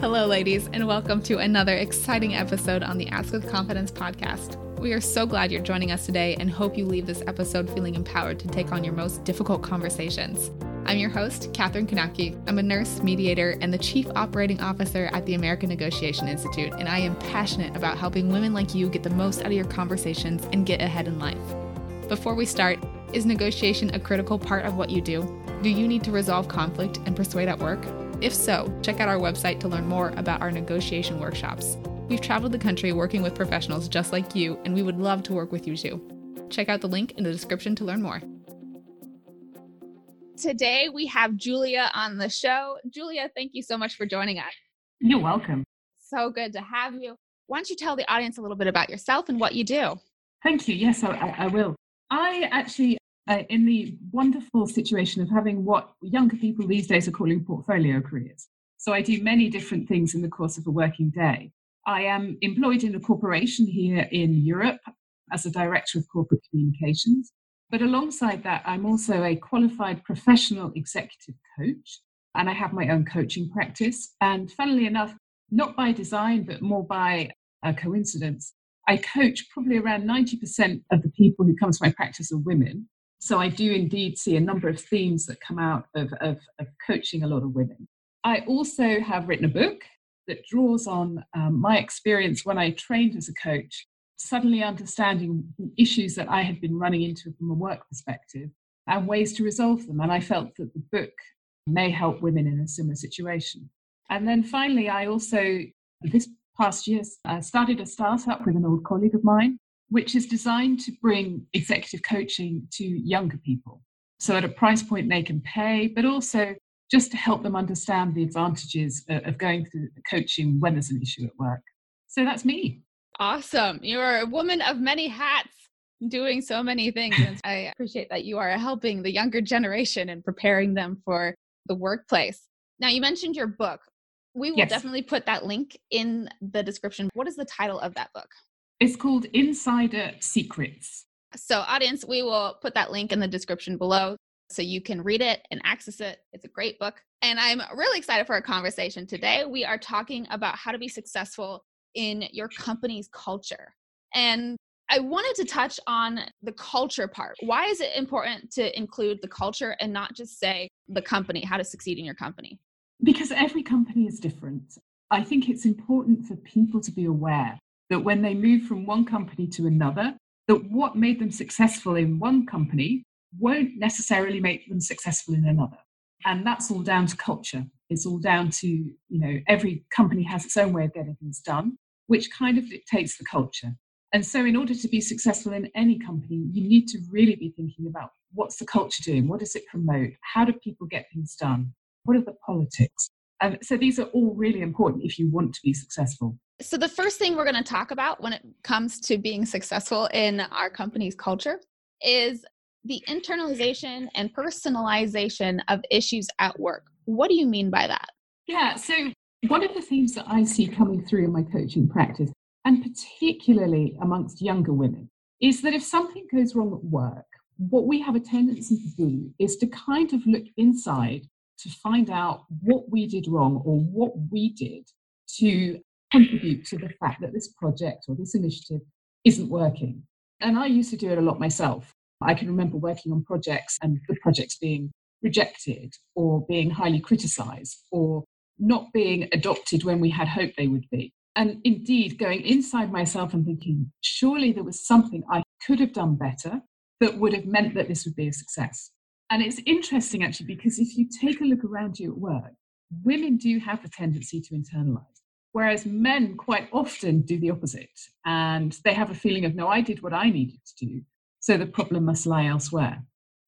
Hello, ladies, and welcome to another exciting episode on the Ask with Confidence podcast. We are so glad you're joining us today and hope you leave this episode feeling empowered to take on your most difficult conversations. I'm your host, Katherine Kanaki. I'm a nurse, mediator, and the Chief Operating Officer at the American Negotiation Institute, and I am passionate about helping women like you get the most out of your conversations and get ahead in life. Before we start, is negotiation a critical part of what you do? Do you need to resolve conflict and persuade at work? If so, check out our website to learn more about our negotiation workshops. We've traveled the country working with professionals just like you, and we would love to work with you too. Check out the link in the description to learn more. Today we have Julia on the show. Julia, thank you so much for joining us. You're welcome. So good to have you. Why don't you tell the audience a little bit about yourself and what you do? Thank you. Yes, I, I will. I actually uh, in the wonderful situation of having what younger people these days are calling portfolio careers. So I do many different things in the course of a working day. I am employed in a corporation here in Europe as a director of corporate communications. But alongside that, I'm also a qualified professional executive coach, and I have my own coaching practice. And funnily enough, not by design, but more by a coincidence, I coach probably around 90% of the people who come to my practice are women. So I do indeed see a number of themes that come out of, of, of coaching a lot of women. I also have written a book that draws on um, my experience when I trained as a coach, suddenly understanding issues that I had been running into from a work perspective and ways to resolve them. And I felt that the book may help women in a similar situation. And then finally, I also, this past year, I started a startup with an old colleague of mine which is designed to bring executive coaching to younger people. So, at a price point they can pay, but also just to help them understand the advantages of going through coaching when there's an issue at work. So, that's me. Awesome. You're a woman of many hats doing so many things. And I appreciate that you are helping the younger generation and preparing them for the workplace. Now, you mentioned your book. We will yes. definitely put that link in the description. What is the title of that book? It's called Insider Secrets. So, audience, we will put that link in the description below so you can read it and access it. It's a great book. And I'm really excited for our conversation today. We are talking about how to be successful in your company's culture. And I wanted to touch on the culture part. Why is it important to include the culture and not just say the company, how to succeed in your company? Because every company is different. I think it's important for people to be aware that when they move from one company to another, that what made them successful in one company won't necessarily make them successful in another. And that's all down to culture. It's all down to, you know, every company has its own way of getting things done, which kind of dictates the culture. And so, in order to be successful in any company, you need to really be thinking about what's the culture doing? What does it promote? How do people get things done? What are the politics? And so, these are all really important if you want to be successful. So, the first thing we're going to talk about when it comes to being successful in our company's culture is the internalization and personalization of issues at work. What do you mean by that? Yeah, so one of the themes that I see coming through in my coaching practice, and particularly amongst younger women, is that if something goes wrong at work, what we have a tendency to do is to kind of look inside to find out what we did wrong or what we did to contribute to the fact that this project or this initiative isn't working. And I used to do it a lot myself. I can remember working on projects and the projects being rejected or being highly criticized or not being adopted when we had hoped they would be. And indeed, going inside myself and thinking, surely there was something I could have done better that would have meant that this would be a success. And it's interesting actually, because if you take a look around you at work, women do have the tendency to internalize. Whereas men quite often do the opposite and they have a feeling of, no, I did what I needed to do, so the problem must lie elsewhere.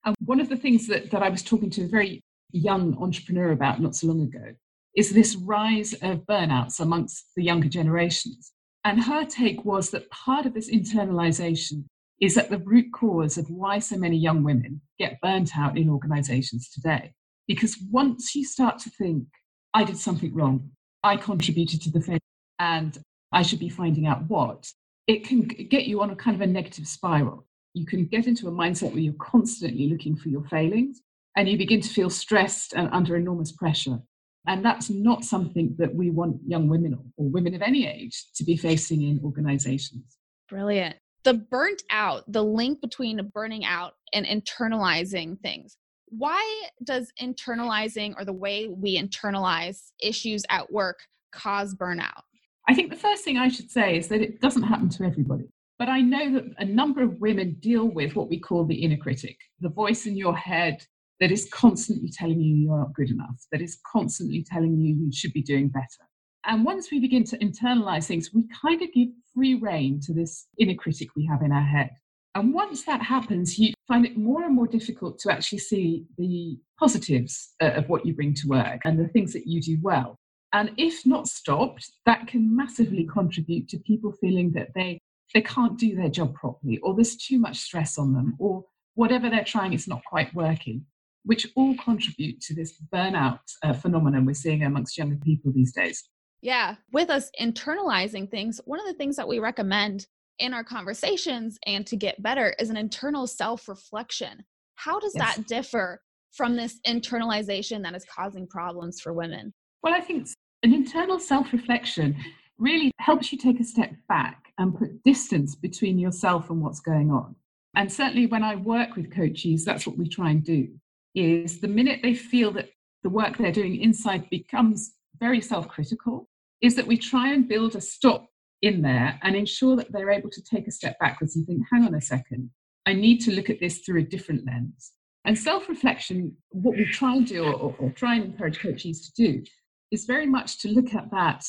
And one of the things that, that I was talking to a very young entrepreneur about not so long ago is this rise of burnouts amongst the younger generations. And her take was that part of this internalization is at the root cause of why so many young women get burnt out in organizations today. Because once you start to think, I did something wrong, I contributed to the failure and I should be finding out what, it can get you on a kind of a negative spiral. You can get into a mindset where you're constantly looking for your failings and you begin to feel stressed and under enormous pressure. And that's not something that we want young women or women of any age to be facing in organizations. Brilliant. The burnt out, the link between burning out and internalizing things. Why does internalizing or the way we internalize issues at work cause burnout? I think the first thing I should say is that it doesn't happen to everybody. But I know that a number of women deal with what we call the inner critic, the voice in your head that is constantly telling you you're not good enough, that is constantly telling you you should be doing better. And once we begin to internalize things, we kind of give free rein to this inner critic we have in our head. And once that happens, you find it more and more difficult to actually see the positives uh, of what you bring to work and the things that you do well. And if not stopped, that can massively contribute to people feeling that they, they can't do their job properly, or there's too much stress on them, or whatever they're trying is not quite working which all contribute to this burnout uh, phenomenon we're seeing amongst younger people these days. Yeah, with us internalizing things, one of the things that we recommend in our conversations and to get better is an internal self reflection. How does yes. that differ from this internalization that is causing problems for women? Well, I think an internal self reflection really helps you take a step back and put distance between yourself and what's going on. And certainly when I work with coaches, that's what we try and do is the minute they feel that the work they're doing inside becomes very self critical, is that we try and build a stop in there and ensure that they're able to take a step backwards and think, hang on a second, I need to look at this through a different lens. And self reflection, what we try and do, or, or, try and encourage coaches to do, is very much to look at that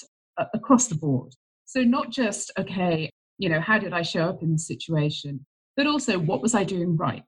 across the board. So, not just, okay, you know, how did I show up in this situation, but also what was I doing right?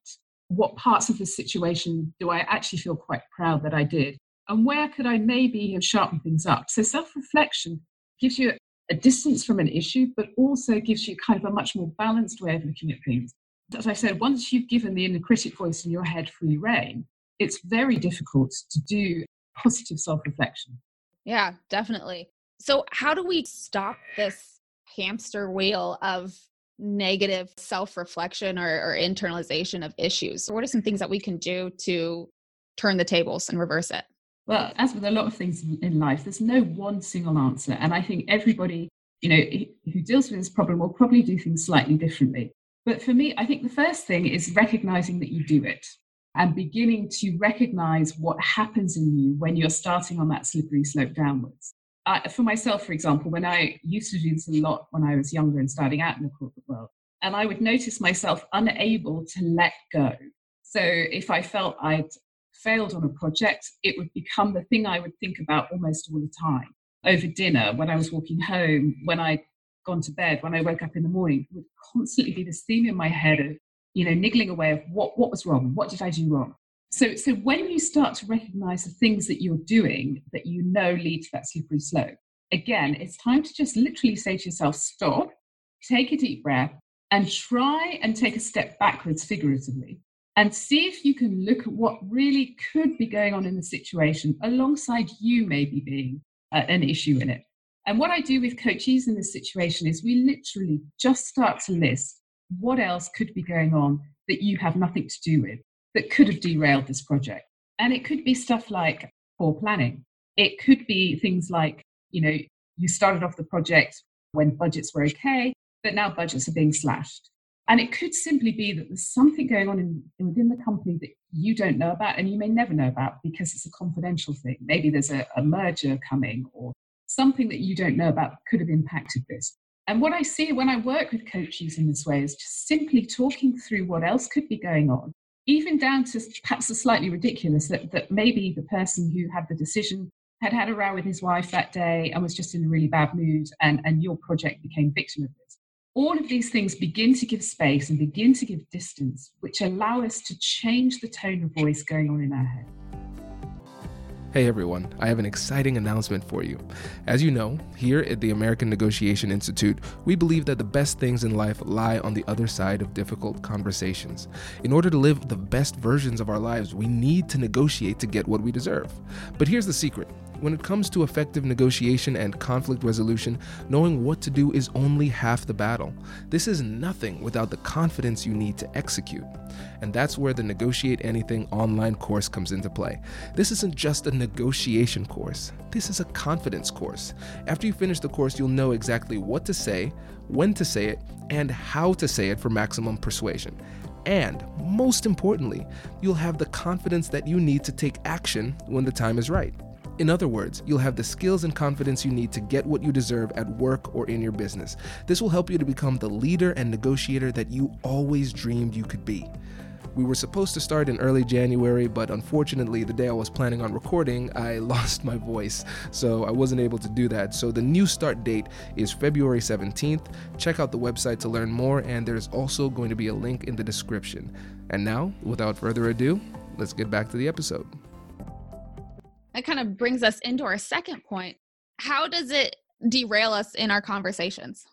what parts of the situation do I actually feel quite proud that I did? And where could I maybe have sharpened things up? So self reflection gives you a distance from an issue, but also gives you kind of a much more balanced way of looking at things. As I said, once you've given the inner critic voice in your head free rein, it's very difficult to do positive self reflection. Yeah, definitely. So, how do we stop this hamster wheel of negative self reflection or, or, internalization of issues? What are some things that we can do to turn the tables and reverse it? Well, as with a lot of things in life, there's no one single answer. And I think everybody, you know, who deals with this problem will probably do things slightly differently. But for me, I think the first thing is recognizing that you do it and beginning to recognize what happens in you when you're starting on that slippery slope downwards uh, for myself, for example, when I used to do this a lot when I was younger and starting out in the corporate world, and I would notice myself unable to let go. So if I felt I'd failed on a project, it would become the thing I would think about almost all the time. Over dinner, when I was walking home, when I'd gone to bed, when I woke up in the morning, would constantly be this theme in my head of, you know, niggling away of what, what was wrong? What did I do wrong? So, so when you start to recognize the things that you're doing that you know lead to that slippery slope, again, it's time to just literally say to yourself, stop, take a deep breath, and try and take a step backwards figuratively and see if you can look at what really could be going on in the situation alongside you maybe being uh, an issue in it. And what I do with coaches in this situation is we literally just start to list what else could be going on that you have nothing to do with that could have derailed this project. And it could be stuff like poor planning. It could be things like, you know, you started off the project when budgets were okay, but now budgets are being slashed. And it could simply be that there's something going on in, within the company that you don't know about and you may never know about because it's a confidential thing. Maybe there's a, a merger coming or something that you don't know about could have impacted this. And what I see when I work with coaches in this way is just simply talking through what else could be going on even down to perhaps the slightly ridiculous that, that maybe the person who had the decision had had a row with his wife that day and was just in a really bad mood and, and your project became victim of this. All of these things begin to give space and begin to give distance, which allow us to change the tone of voice going on in our head. Hey everyone, I have an exciting announcement for you. As you know, here at the American Negotiation Institute, we believe that the best things in life lie on the other side of difficult conversations. In order to live the best versions of our lives, we need to negotiate to get what we deserve. But here's the secret When it comes to effective negotiation and conflict resolution, knowing what to do is only half the battle. This is nothing without the confidence you need to execute. And that's where the Negotiate Anything online course comes into play. This isn't just a negotiation course, this is a confidence course. After you finish the course, you'll know exactly what to say, when to say it, and how to say it for maximum persuasion. And most importantly, you'll have the confidence that you need to take action when the time is right. In other words, you'll have the skills and confidence you need to get what you deserve at work or in your business. This will help you to become the leader and negotiator that you always dreamed you could be. We were supposed to start in early January, but unfortunately, the day I was planning on recording, I lost my voice, so I wasn't able to do that. So the new start date is February 17th. Check out the website to learn more, and there's also going to be a link in the description. And now, without further ado, let's get back to the episode that kind of brings us into our second point. How does it derail us in our conversations?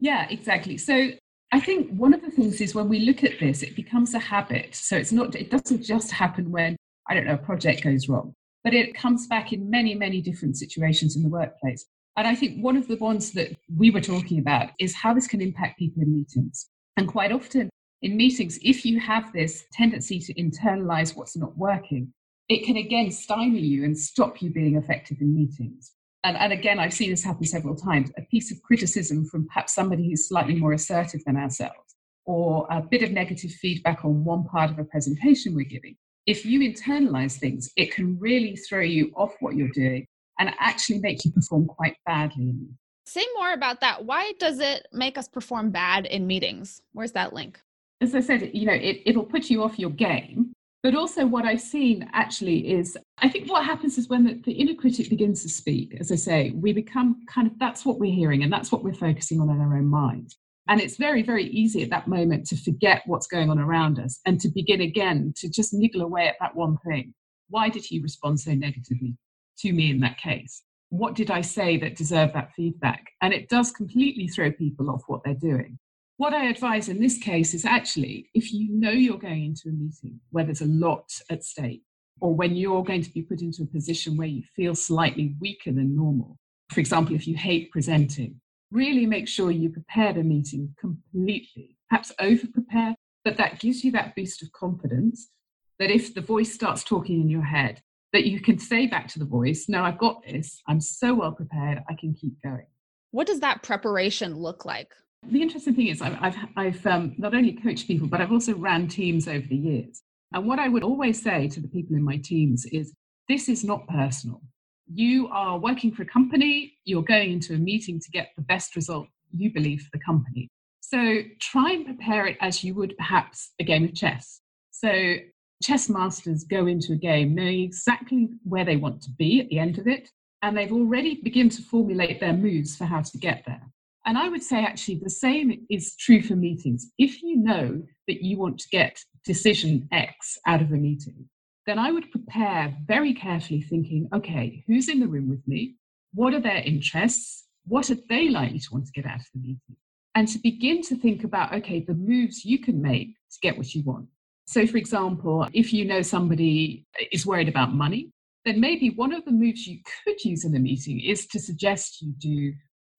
Yeah, exactly. So I think one of the things is when we look at this, it becomes a habit. So it's not, it doesn't just happen when, I don't know, a project goes wrong, but it comes back in many, many different situations in the workplace. And I think one of the ones that we were talking about is how this can impact people in meetings. And quite often in meetings, if you have this tendency to internalize what's not working, it can again stymie you and stop you being effective in meetings. And, and again, I've seen this happen several times. A piece of criticism from perhaps somebody who's slightly more assertive than ourselves, or a bit of negative feedback on one part of a presentation we're giving. If you internalize things, it can really throw you off what you're doing and actually make you perform quite badly. Say more about that. Why does it make us perform bad in meetings? Where's that link? As I said, you know, it, it'll put you off your game but also, what I've seen actually is I think what happens is when the, the, inner critic begins to speak, as I say, we become kind of that's what we're hearing and that's what we're focusing on in our own mind. And it's very, very easy at that moment to forget what's going on around us and to begin again to just niggle away at that one thing. Why did he respond so negatively to me in that case? What did I say that deserved that feedback? And it does completely throw people off what they're doing. What I advise in this case is actually if you know you're going into a meeting where there's a lot at stake, or when you're going to be put into a position where you feel slightly weaker than normal, for example, if you hate presenting, really make sure you prepare the meeting completely, perhaps over prepare, but that gives you that boost of confidence that if the voice starts talking in your head, that you can say back to the voice, No, I've got this. I'm so well prepared. I can keep going. What does that preparation look like? The interesting thing is, I've, I've, um, not only coached people, but I've also ran teams over the years. And what I would always say to the people in my teams is this is not personal. You are working for a company, you're going into a meeting to get the best result you believe for the company. So try and prepare it as you would perhaps a game of chess. So chess masters go into a game knowing exactly where they want to be at the end of it, and they've already begun to formulate their moves for how to get there. And I would say actually the same is true for meetings. If you know that you want to get decision X out of a meeting, then I would prepare very carefully thinking, okay, who's in the room with me? What are their interests? What are they likely to want to get out of the meeting? And to begin to think about, okay, the moves you can make to get what you want. So, for example, if you know somebody is worried about money, then maybe one of the moves you could use in a meeting is to suggest you do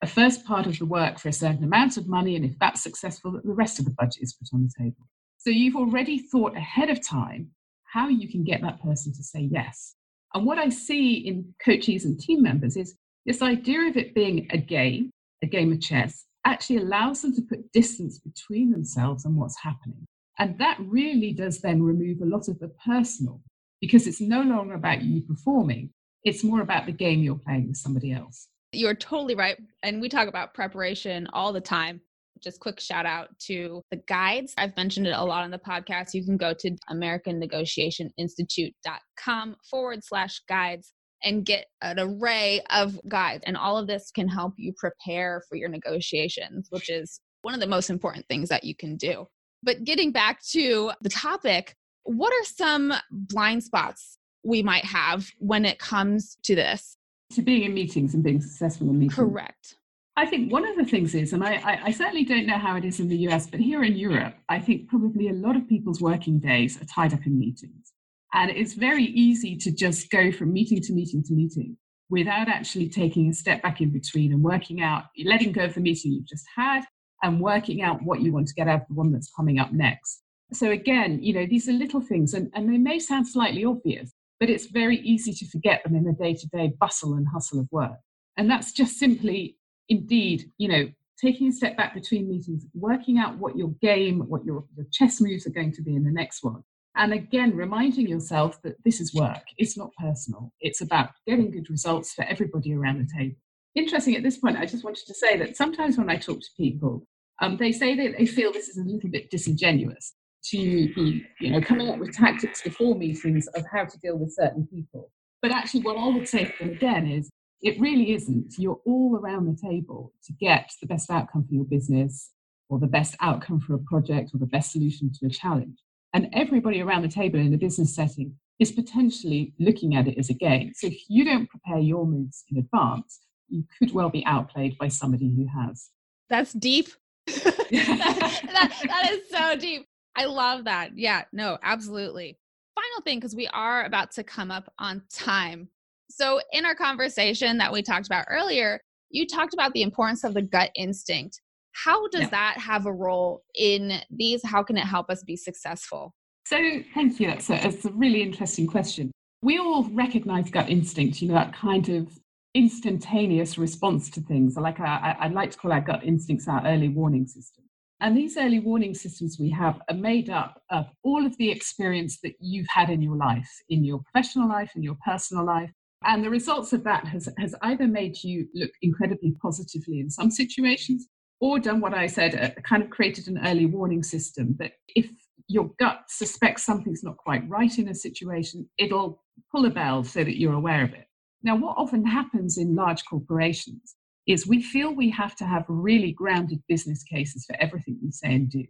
a first part of the work for a certain amount of money, and if that's successful, the rest of the budget is put on the table. So you've already thought ahead of time how you can get that person to say yes. And what I see in coaches and team members is this idea of it being a game, a game of chess, actually allows them to put distance between themselves and what's happening. And that really does then remove a lot of the personal because it's no longer about you performing, it's more about the game you're playing with somebody else. You're totally right. And we talk about preparation all the time. Just quick shout out to the guides. I've mentioned it a lot on the podcast. You can go to AmericanNegotiationInstitute.com forward slash guides and get an array of guides. And all of this can help you prepare for your negotiations, which is one of the most important things that you can do. But getting back to the topic, what are some blind spots we might have when it comes to this? To being in meetings and being successful in meetings. Correct. I think one of the things is, and I, I, I, certainly don't know how it is in the US, but here in Europe, I think probably a lot of people's working days are tied up in meetings. And it's very easy to just go from meeting to meeting to meeting without actually taking a step back in between and working out, letting go of the meeting you've just had and working out what you want to get out of the one that's coming up next. So again, you know, these are little things and, and they may sound slightly obvious, but it's very easy to forget them in the day-to-day bustle and hustle of work. And that's just simply, indeed, you know, taking a step back between meetings, working out what your game, what your, your chess moves are going to be in the next one. And again, reminding yourself that this is work, it's not personal. It's about getting good results for everybody around the table. Interesting at this point, I just wanted to say that sometimes when I talk to people, um, they say that they feel this is a little bit disingenuous to be, you know, coming up with tactics before meetings of how to deal with certain people. But actually, what I would say to them again is it really isn't. You're all around the table to get the best outcome for your business or the best outcome for a project or the best solution to a challenge. And everybody around the table in a business setting is potentially looking at it as a game. So if you don't prepare your moves in advance, you could well be outplayed by somebody who has. That's deep. that, that, that is so deep. I love that. Yeah, no, absolutely. Final thing, because we are about to come up on time. So, in our conversation that we talked about earlier, you talked about the importance of the gut instinct. How does yeah. that have a role in these? How can it help us be successful? So, thank you. That's a, that's a really interesting question. We all recognize gut instinct, you know, that kind of instantaneous response to things. Like I, I like to call our gut instincts our early warning system. And these early warning systems we have are made up of all of the experience that you've had in your life, in your professional life, in your personal life. And the results of that has, has either made you look incredibly positively in some situations or done what I said, uh, kind of created an early warning system that if your gut suspects something's not quite right in a situation, it'll pull a bell so that you're aware of it. Now, what often happens in large corporations is we feel we have to have really grounded business cases for everything we say and do.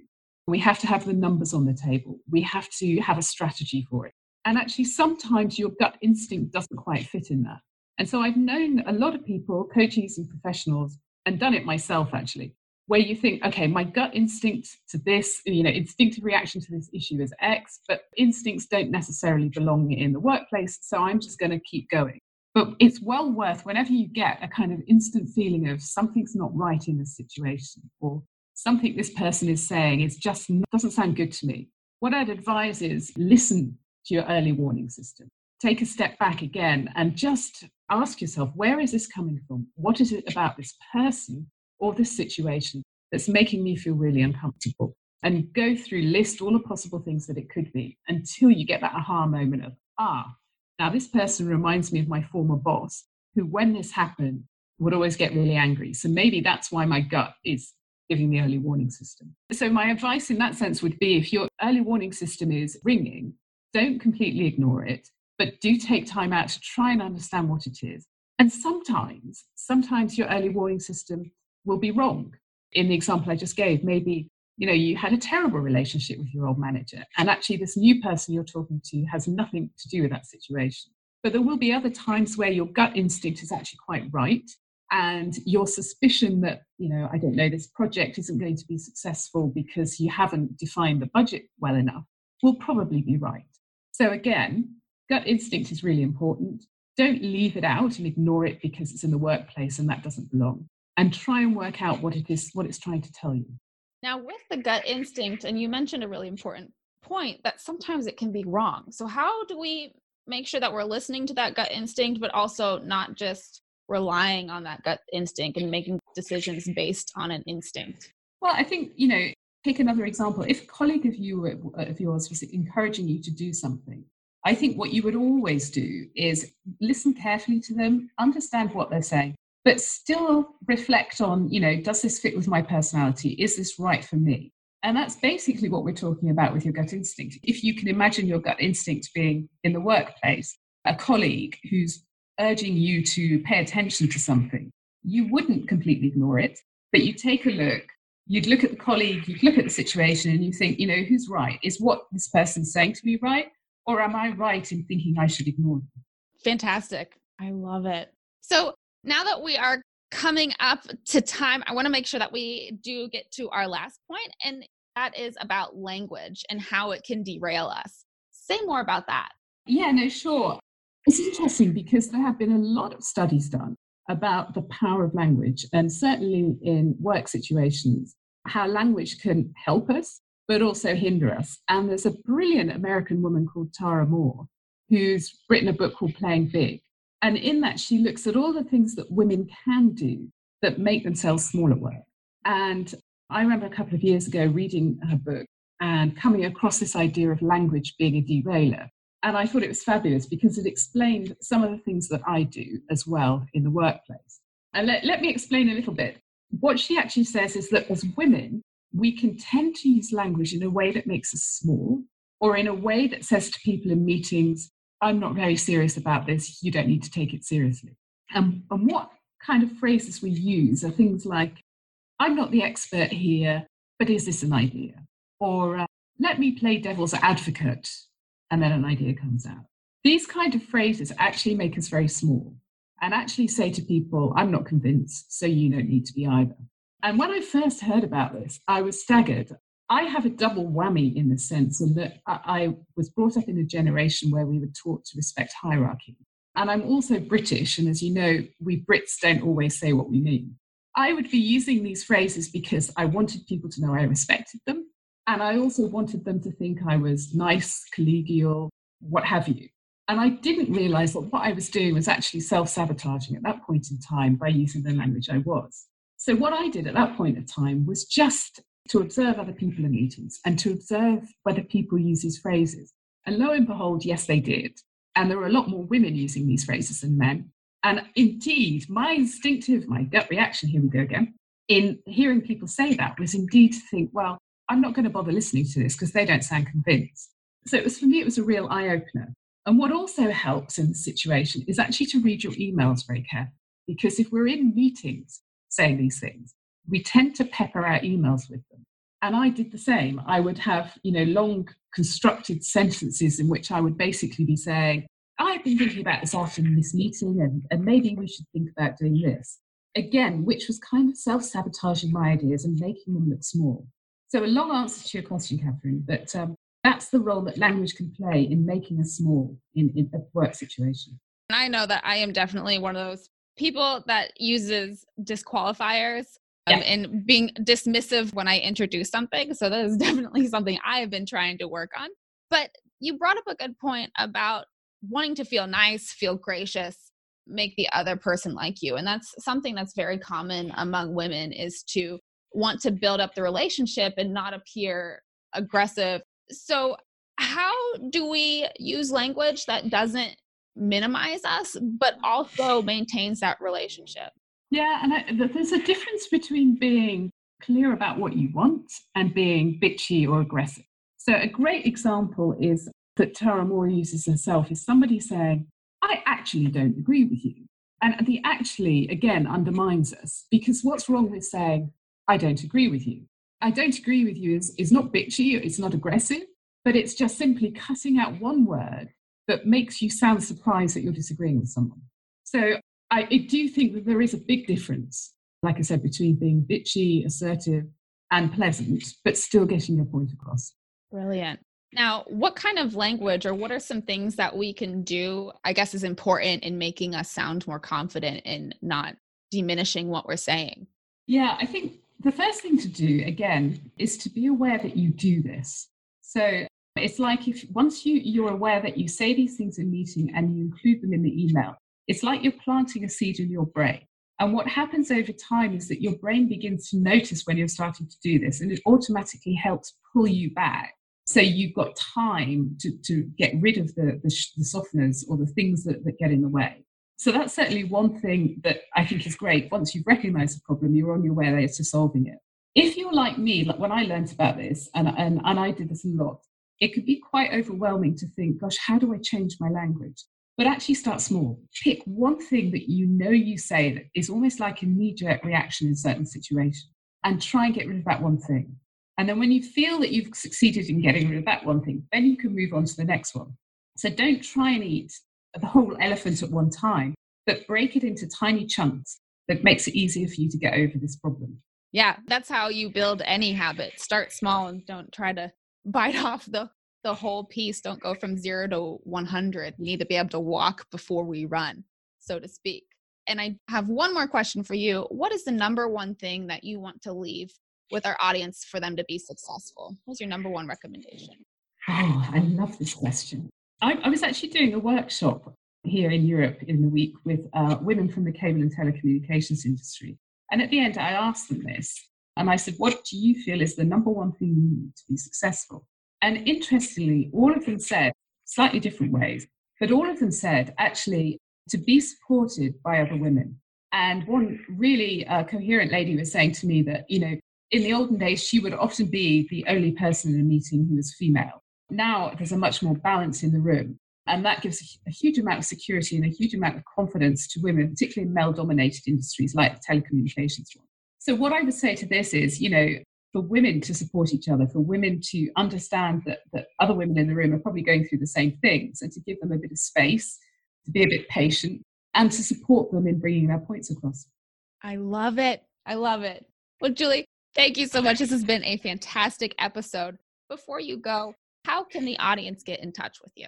We have to have the numbers on the table. We have to have a strategy for it. And actually, sometimes your gut instinct doesn't quite fit in that. And so I've known a lot of people, coaches and professionals, and done it myself actually, where you think, okay, my gut instinct to this, you know, instinctive reaction to this issue is X, but instincts don't necessarily belong in the workplace. So I'm just going to keep going. But it's well worth whenever you get a kind of instant feeling of something's not right in this situation or something this person is saying is just doesn't sound good to me. What I'd advise is listen to your early warning system. Take a step back again and just ask yourself, where is this coming from? What is it about this person or this situation that's making me feel really uncomfortable? And go through, list all the possible things that it could be until you get that aha moment of, ah, now, this person reminds me of my former boss, who, when this happened, would always get really angry. So maybe that's why my gut is giving the early warning system. So, my advice in that sense would be if your early warning system is ringing, don't completely ignore it, but do take time out to try and understand what it is. And sometimes, sometimes your early warning system will be wrong. In the example I just gave, maybe you know you had a terrible relationship with your old manager and actually this new person you're talking to has nothing to do with that situation. But there will be other times where your gut instinct is actually quite right and your suspicion that you know i don't know this project isn't going to be successful because you haven't defined the budget well enough will probably be right. So again gut instinct is really important. Don't leave it out and ignore it because it's in the workplace and that doesn't belong. And try and work out what it is what it's trying to tell you now, with the gut instinct, and you mentioned a really important point that sometimes it can be wrong. So, how do we make sure that we're listening to that gut instinct, but also not just relying on that gut instinct and making decisions based on an instinct? Well, I think, you know, take another example. If a colleague of you uh, uh, of yours was encouraging you to do something, I think what you would always do is listen carefully to them, understand what they're saying, but still reflect on, you know, does this fit with my personality? Is this right for me? And that's basically what we're talking about with your gut instinct. If you can imagine your gut instinct being in the workplace, a colleague who's urging you to pay attention to something, you wouldn't completely ignore it, but you take a look, you'd look at the colleague, you'd look at the situation, and you think, you know, who's right? Is what this person's saying to me right? Or am I right in thinking I should ignore them? Fantastic. I love it. So, now that we are coming up to time, I want to make sure that we do get to our last point, and that is about language and how it can derail us. Say more about that. Yeah, no, sure. It's interesting because there have been a lot of studies done about the power of language, and certainly in work situations, how language can help us, but also hinder us. And there's a brilliant American woman called Tara Mohr who's written a book called Playing Big. And in that, she looks at all the things that women can do that make themselves small at work. And I remember a couple of years ago reading her book and coming across this idea of language being a derailer. And I thought it was fabulous because it explained some of the things that I do as well in the workplace. And let, let me explain a little bit. What she actually says is that as women, we can tend to use language in a way that makes us small or in a way that says to people in meetings, I'm not very serious about this, you don't need to take it seriously. And, and what kind of phrases we use are things like, I'm not the expert here, but is this an idea? Or uh, let me play devil's advocate and then an idea comes out. These kind of phrases actually make us very small and actually say to people, I'm not convinced, so you don't need to be either. And when I first heard about this, I was staggered. I have a double whammy in the sense in that I was brought up in a generation where we were taught to respect hierarchy. And I'm also British, and as you know, we Brits don't always say what we mean. I would be using these phrases because I wanted people to know I respected them and I also wanted them to think I was nice, collegial, what have you. And I didn't realize that what I was doing was actually self sabotaging at that point in time by using the language I was. So, what I did at that point in time was just to observe other people in meetings and to observe whether people use these phrases. And lo and behold, yes, they did. And there were a lot more women using these phrases than men. And indeed, my instinctive, my gut reaction, here we go again, in hearing people say that was indeed to think, well, I'm not going to bother listening to this because they don't sound convinced. So it was for me, it was a real eye opener. And what also helps in the situation is actually to read your emails very carefully. Because if we're in meetings saying these things, we tend to pepper our emails with them. And I did the same. I would have, you know, long constructed sentences in which I would basically be saying, I've been thinking about this often in this meeting, and, and maybe we should think about doing this. Again, which was kind of self sabotaging my ideas and making them look small. So, a long answer to your question, Katherine, but um, that's the role that language can play in making us small in, in a work situation. And I know that I am definitely one of those people that uses disqualifiers um, and being dismissive when I introduce something. So, that is definitely something I have been trying to work on. But you brought up a good point about wanting to feel nice, feel gracious, make the other person like you. And that's something that's very common among women is to want to build up the relationship and not appear aggressive. So, how do we use language that doesn't minimize us, but also maintains that relationship? Yeah, and I, there's a difference between being clear about what you want and being bitchy or aggressive. So, a great example is that Tara Mohr uses herself is somebody saying, I actually don't agree with you. And the actually, again, undermines us because what's wrong with saying, I don't agree with you. I don't agree with you is, is not bitchy, it's not aggressive, but it's just simply cutting out one word that makes you sound surprised that you're disagreeing with someone. So I, I do think that there is a big difference, like I said, between being bitchy, assertive, and pleasant, but still getting your point across. Brilliant. Now, what kind of language or what are some things that we can do, I guess, is important in making us sound more confident and not diminishing what we're saying? Yeah, I think the first thing to do, again, is to be aware that you do this. So it's like if once you, you're aware that you say these things in meeting and you include them in the email, it's like you're planting a seed in your brain. And what happens over time is that your brain begins to notice when you're starting to do this, and it automatically helps pull you back. So you've got time to, to get rid of the, the, the softeners or the things that, that get in the way. So that's certainly one thing that I think is great. Once you've recognized the problem, you're on your way there to solving it. If you're like me, like when I learned about this, and, and, and I did this a lot, it could be quite overwhelming to think, gosh, how do I change my language? But actually start small. Pick one thing that you know you say that is almost like a knee jerk reaction in certain situations and try and get rid of that one thing. And then when you feel that you've succeeded in getting rid of that one thing, then you can move on to the next one. So don't try and eat the whole elephant at one time, but break it into tiny chunks that makes it easier for you to get over this problem. Yeah, that's how you build any habit. Start small and don't try to bite off the the whole piece. Don't go from zero to 100. We need to be able to walk before we run, so to speak. And I have one more question for you. What is the number one thing that you want to leave with our audience for them to be successful? What's your number one recommendation? Oh, I love this question. I, I was actually doing a workshop here in Europe in the week with uh, women from the cable and telecommunications industry. And at the end, I asked them this. And I said, What do you feel is the number one thing you need to be successful? And interestingly, all of them said, slightly different ways, but all of them said, actually, to be supported by other women. And one really uh, coherent lady was saying to me that, you know, in the olden days, she would often be the only person in a meeting who was female. Now there's a much more balance in the room. And that gives a, huge amount of security and a huge amount of confidence to women, particularly in male dominated industries like the telecommunications one. So, what I would say to this is, you know, for women to support each other, for women to understand that, that other women in the room are probably going through the same things, and to give them a bit of space, to be a bit patient, and to support them in bringing their points across. I love it. I love it. Well, Julie, thank you so much. This has been a fantastic episode. Before you go, how can the audience get in touch with you?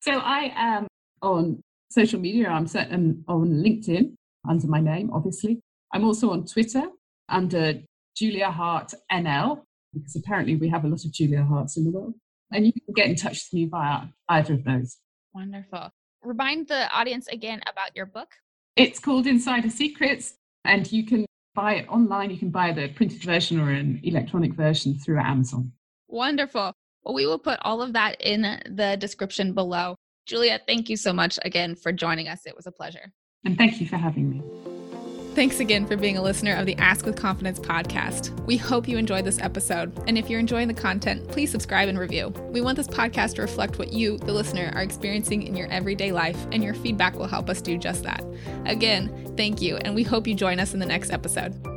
So I am on social media. I'm certain on LinkedIn under my name, obviously. I'm also on Twitter under Julia Hart NL, because apparently we have a lot of Julia Harts in the world. And you can get in touch with me via either of those. Wonderful. Remind the audience again about your book. It's called Insider Secrets, and you can buy it online. You can buy the printed version or an electronic version through Amazon. Wonderful. Well, we will put all of that in the description below. Julia, thank you so much again for joining us. It was a pleasure. And thank you for having me. Thanks again for being a listener of the Ask with Confidence podcast. We hope you enjoyed this episode. And if you're enjoying the content, please subscribe and review. We want this podcast to reflect what you, the listener, are experiencing in your everyday life, and your feedback will help us do just that. Again, thank you, and we hope you join us in the next episode.